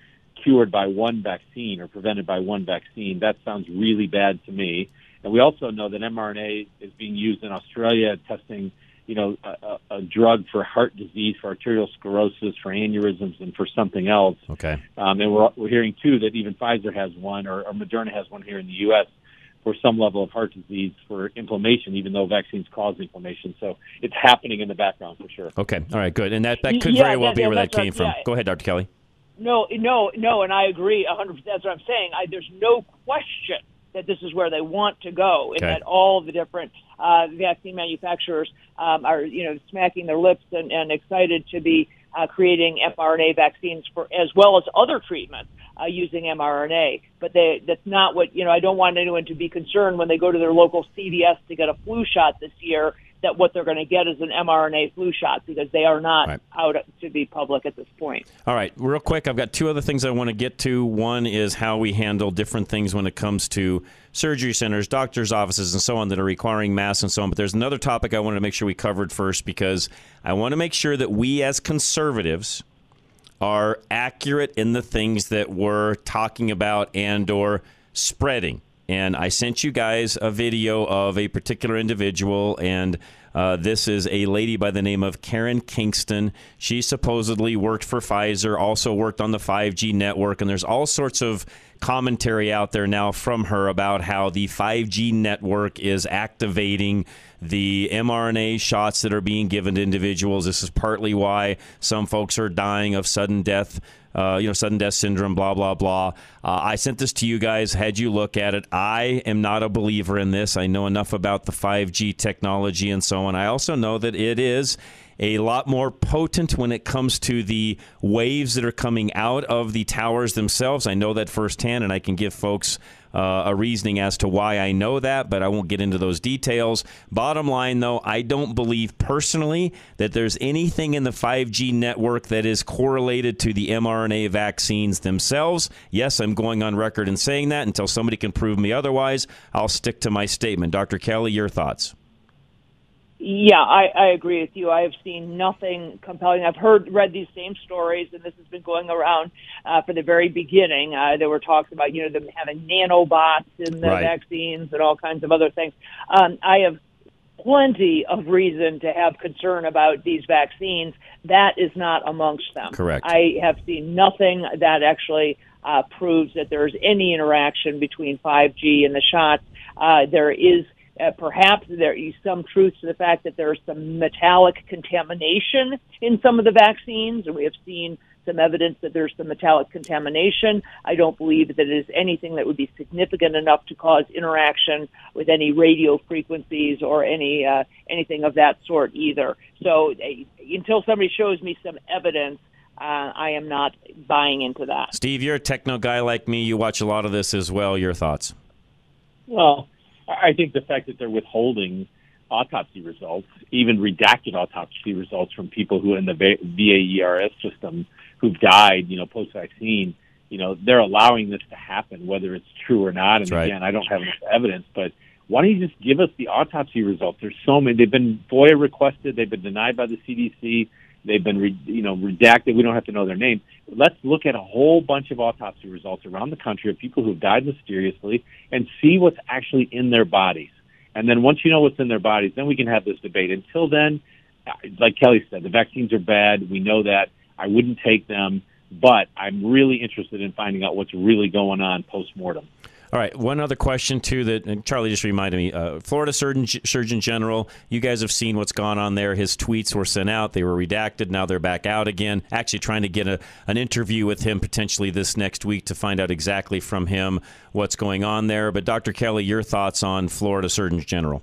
cured by one vaccine or prevented by one vaccine. That sounds really bad to me. And we also know that mRNA is being used in Australia testing, you know, a, a, a drug for heart disease, for arterial sclerosis, for aneurysms, and for something else. Okay. Um, and we're, we're hearing too that even Pfizer has one, or, or Moderna has one here in the U.S. for some level of heart disease for inflammation, even though vaccines cause inflammation. So it's happening in the background for sure. Okay. All right. Good. And that, that could Yeah, very well that- be yeah, where that that's right. came from. Yeah. Go ahead, Dr. Kelly. No, no, no, and I agree 100%. That's what I'm saying. I, there's no question that this is where they want to go, and Okay. that all the different uh, vaccine manufacturers um, are, you know, smacking their lips and, and excited to be uh, creating mRNA vaccines for as well as other treatments uh, using mRNA. But they, that's not what you know. I don't want anyone to be concerned when they go to their local CVS to get a flu shot this year that what they're going to get is an mRNA flu shot because they are not out to be public at this point. All right, real quick, I've got two other things I want to get to. One is how we handle different things when it comes to surgery centers, doctors' offices, and so on that are requiring masks and so on. But there's another topic I wanted to make sure we covered first because I want to make sure that we as conservatives are accurate in the things that we're talking about and or spreading. And I sent you guys a video of a particular individual, and uh, this is a lady by the name of Karen Kingston. She supposedly worked for Pfizer, also worked on the 5G network, and there's all sorts of commentary out there now from her about how the 5G network is activating the mRNA shots that are being given to individuals. This is partly why some folks are dying of sudden death. Uh, you know, sudden death syndrome, blah, blah, blah. Uh, I sent this to you guys, had you look at it. I am not a believer in this. I know enough about the 5G technology and so on. I also know that it is a lot more potent when it comes to the waves that are coming out of the towers themselves. I know that firsthand, and I can give folks uh, a reasoning as to why I know that, but I won't get into those details. Bottom line, though, I don't believe personally that there's anything in the 5G network that is correlated to the mRNA vaccines themselves. Yes, I'm going on record and saying that. Until somebody can prove me otherwise, I'll stick to my statement. Dr. Kelly, your thoughts? Yeah, I, I agree with you. I have seen nothing compelling. I've heard, read these same stories, and this has been going around uh, for the very beginning. Uh, there were talks about, you know, them having nanobots in the Right. vaccines and all kinds of other things. Um, I have plenty of reason to have concern about these vaccines. That is not amongst them. Correct. I have seen nothing that actually uh, proves that there's any interaction between 5G and the shots. Uh, there is uh, perhaps there is some truth to the fact that there's some metallic contamination in some of the vaccines, and we have seen some evidence that there's some metallic contamination. I don't believe that it is anything that would be significant enough to cause interaction with any radio frequencies or any uh, anything of that sort either. So uh, until somebody shows me some evidence, uh, I am not buying into that. Steve, you're a techno guy like me. You watch a lot of this as well. Your thoughts? Well, I think the fact that they're withholding autopsy results, even redacted autopsy results from people who are in the Va- VAERS system who've died, you know, post-vaccine, you know, they're allowing this to happen, whether it's true or not. And That's right. again, I don't have enough evidence, but why don't you just give us the autopsy results? There's so many. They've been FOIA requested. They've been denied by the CDC. They've been, re, you know, redacted. We don't have to know their name. Let's look at a whole bunch of autopsy results around the country of people who've died mysteriously and see what's actually in their bodies. And then once you know what's in their bodies, then we can have this debate. Until then, like Kelly said, the vaccines are bad. We know that. I wouldn't take them, but I'm really interested in finding out what's really going on post mortem. All right, one other question too that Charlie just reminded me. Uh, Florida Surgeon Surgeon General, you guys have seen what's gone on there. His tweets were sent out; they were redacted. Now they're back out again. Actually, trying to get a, an interview with him potentially this next week to find out exactly from him what's going on there. But Dr. Kelly, your thoughts on Florida Surgeon General?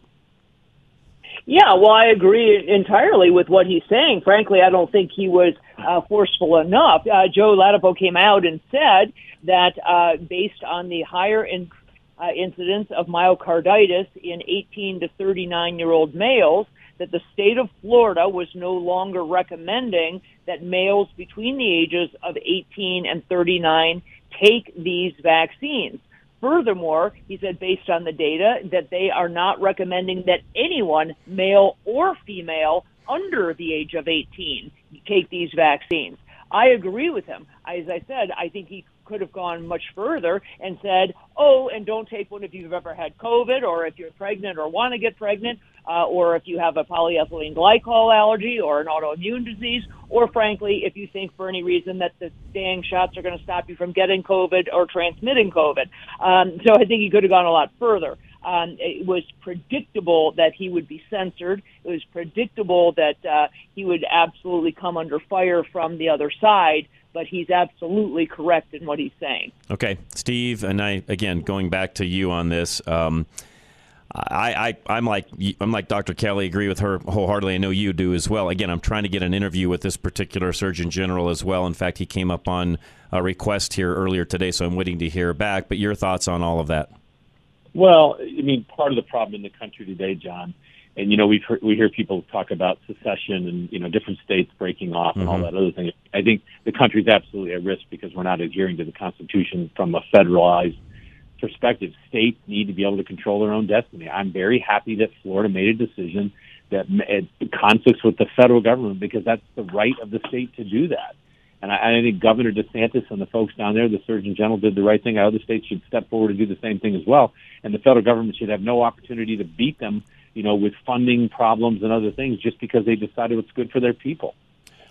Yeah, well, I agree entirely with what he's saying. Frankly, I don't think he was uh, forceful enough. Uh, Joe Ladapo came out and said that uh, based on the higher in, uh, incidence of myocarditis in 18 to 39 year old males, that the state of Florida was no longer recommending that males between the ages of 18 and 39 take these vaccines. Furthermore, he said based on the data that they are not recommending that anyone, male or female, under the age of 18 take these vaccines. I agree with him. As I said, I think he could have gone much further and said, oh, and don't take one if you've ever had COVID or if you're pregnant or want to get pregnant uh, or if you have a polyethylene glycol allergy or an autoimmune disease or frankly, if you think for any reason that the dang shots are going to stop you from getting COVID or transmitting COVID. Um, so I think he could have gone a lot further. Um, it was predictable that he would be censored. It was predictable that uh, he would absolutely come under fire from the other side. But he's absolutely correct in what he's saying. Okay, Steve, and I again going back to you on this. Um, I, I, I'm like I'm like Dr. Kelly. Agree with her wholeheartedly. I know you do as well. Again, I'm trying to get an interview with this particular Surgeon General as well. In fact, he came up on a request here earlier today, so I'm waiting to hear back. But your thoughts on all of that? Well, I mean, part of the problem in the country today, John, and you know, we've we hear people talk about secession and you know different states breaking off and all Mhm. that other thing. I think the country's absolutely at risk because we're not adhering to the Constitution from a federalized perspective. States need to be able to control their own destiny. I'm very happy that Florida made a decision that it conflicts with the federal government because that's the right of the state to do that. And I, I think Governor DeSantis and the folks down there, the Surgeon General, did the right thing. Other states should step forward and do the same thing as well. And the federal government should have no opportunity to beat them, you know, with funding problems and other things just because they decided what's good for their people.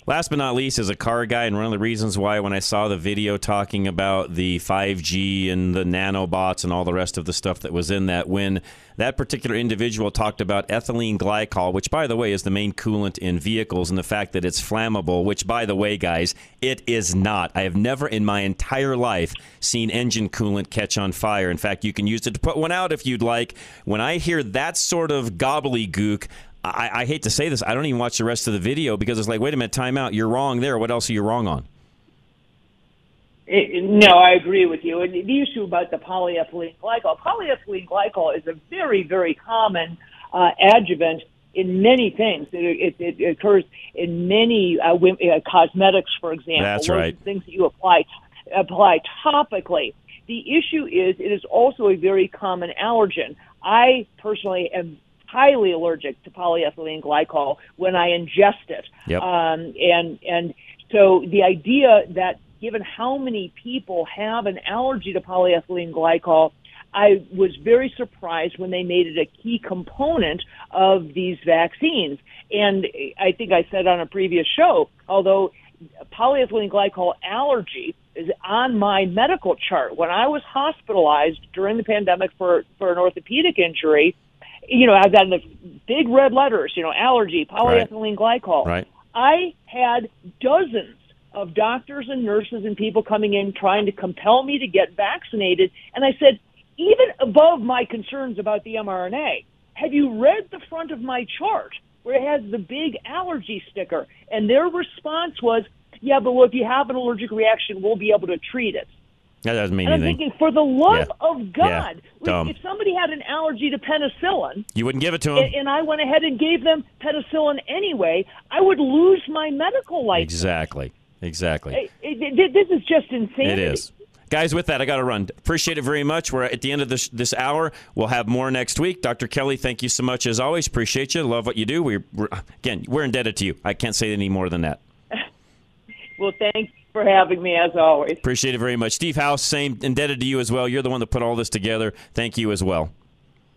Last but not least, as a car guy, and one of the reasons why when I saw the video talking about the 5G and the nanobots and all the rest of the stuff that was in that, when that particular individual talked about ethylene glycol, which, by the way, is the main coolant in vehicles, and the fact that it's flammable, which, by the way, guys, it is not. I have never in my entire life seen engine coolant catch on fire. In fact, you can use it to put one out if you'd like. When I hear that sort of gobbledygook, I, I hate to say this, I don't even watch the rest of the video because it's like, wait a minute, time out. You're wrong there. What else are you wrong on? It, no, I agree with you. And the issue about the polyethylene glycol, polyethylene glycol is a very, very common uh, adjuvant in many things. It, it, it occurs in many uh, uh, cosmetics, for example. That's right. Things that you apply apply topically. The issue is it is also a very common allergen. I personally am highly allergic to polyethylene glycol when I ingest it. Yep. Um, and and so the idea that given how many people have an allergy to polyethylene glycol, I was very surprised when they made it a key component of these vaccines. And I think I said on a previous show, although polyethylene glycol allergy is on my medical chart. When I was hospitalized during the pandemic for, for an orthopedic injury, you know, I've got the big red letters, you know, allergy, polyethylene glycol. Right. I had dozens of doctors and nurses and people coming in trying to compel me to get vaccinated. And I said, even above my concerns about the mRNA, have you read the front of my chart where it has the big allergy sticker? And their response was, yeah, but well, if you have an allergic reaction, we'll be able to treat it. That doesn't mean And I'm anything. thinking, for the love Yeah. of God, Dumb. if somebody had an allergy to penicillin, You wouldn't give it to and, him. and I went ahead and gave them penicillin anyway, I would lose my medical license. Exactly. Exactly. It- it- this is just insane. It is. Guys, with that, I got to run. Appreciate it very much. We're at the end of this this hour. We'll have more next week. Dr. Kelly, thank you so much as always. Appreciate you. Love what you do. We again, we're indebted to you. I can't say any more than that. Well, thanks for having me as always. Appreciate it very much. Steve House, same indebted to you as well. You're the one that put all this together. Thank you as well.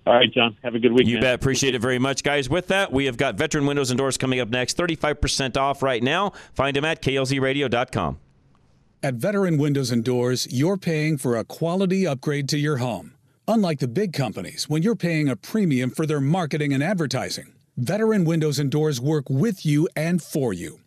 All right, John. Have a good week. You bet. Appreciate it very much, guys. With that, we have got Veteran Windows and Doors coming up next. 35% off right now. Find them at klzradio.com. At Veteran Windows and Doors, you're paying for a quality upgrade to your home. Unlike the big companies, when you're paying a premium for their marketing and advertising, Veteran Windows and Doors work with you and for you.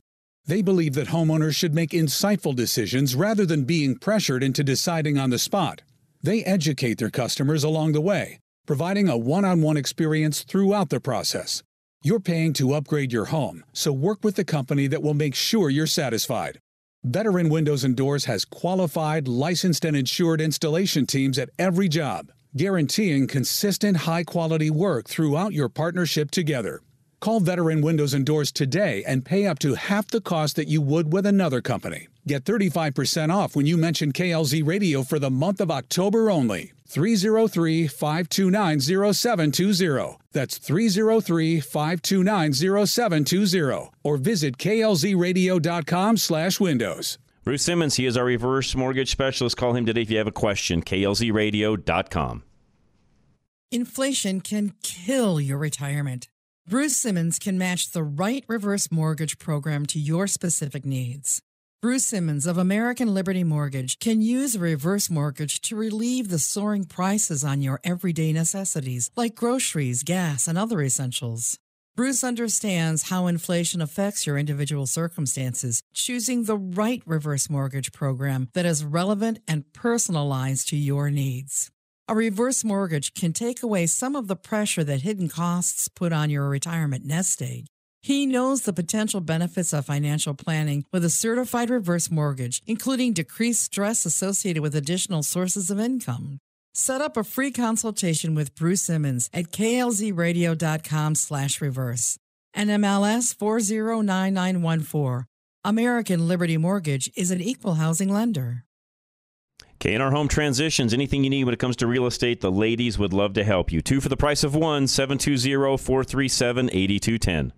They believe that homeowners should make insightful decisions rather than being pressured into deciding on the spot. They educate their customers along the way, providing a one on one experience throughout the process. You're paying to upgrade your home, so work with the company that will make sure you're satisfied. Veteran Windows and Doors has qualified, licensed, and insured installation teams at every job, guaranteeing consistent, high quality work throughout your partnership together. Call Veteran Windows and Doors today and pay up to half the cost that you would with another company. Get 35% off when you mention KLZ Radio for the month of October only. 303 529 0720. That's 303 529 0720. Or visit klzradio.com slash windows. Bruce Simmons, he is our reverse mortgage specialist. Call him today if you have a question. klzradio.com. Inflation can kill your retirement. Bruce Simmons can match the right reverse mortgage program to your specific needs. Bruce Simmons of American Liberty Mortgage can use a reverse mortgage to relieve the soaring prices on your everyday necessities like groceries, gas, and other essentials. Bruce understands how inflation affects your individual circumstances, choosing the right reverse mortgage program that is relevant and personalized to your needs. A reverse mortgage can take away some of the pressure that hidden costs put on your retirement nest egg. He knows the potential benefits of financial planning with a certified reverse mortgage, including decreased stress associated with additional sources of income. Set up a free consultation with Bruce Simmons at klzradio.com slash reverse. NMLS 409914. American Liberty Mortgage is an equal housing lender. K&R Home Transitions, anything you need when it comes to real estate, the ladies would love to help you. Two for the price of one, 720-437-8210.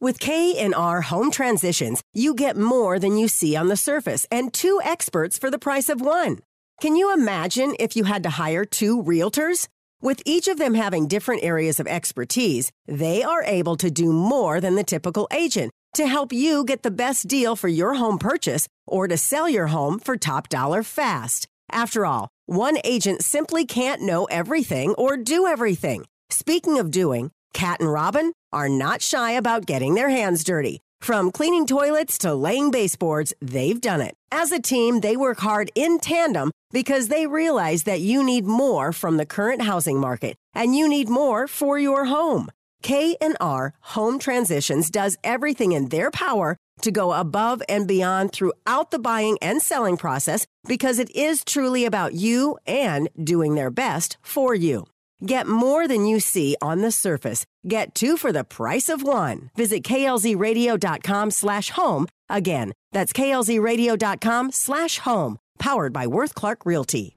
With K&R Home Transitions, you get more than you see on the surface and two experts for the price of one. Can you imagine if you had to hire two realtors? With each of them having different areas of expertise, they are able to do more than the typical agent to help you get the best deal for your home purchase or to sell your home for top dollar fast. After all, one agent simply can't know everything or do everything. Speaking of doing, Cat and Robin are not shy about getting their hands dirty. From cleaning toilets to laying baseboards, they've done it. As a team, they work hard in tandem because they realize that you need more from the current housing market and you need more for your home. K&R Home Transitions does everything in their power to go above and beyond throughout the buying and selling process because it is truly about you and doing their best for you. Get more than you see on the surface. Get two for the price of one. Visit klzradio.com slash home. Again, that's klzradio.com slash home. Powered by Worth Clark Realty.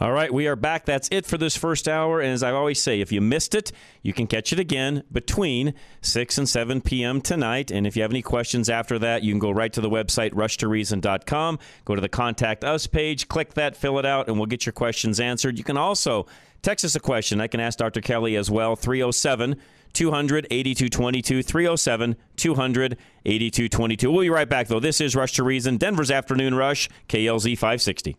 All right, we are back. That's it for this first hour. And as I always say, if you missed it, you can catch it again between 6 and 7 p.m. tonight. And if you have any questions after that, you can go right to the website, rushtoreason.com, go to the Contact Us page, click that, fill it out, and we'll get your questions answered. You can also text us a question. I can ask Dr. Kelly as well, 307 200 8222, 307 200 8222. We'll be right back, though. This is Rush to Reason, Denver's Afternoon Rush, KLZ 560.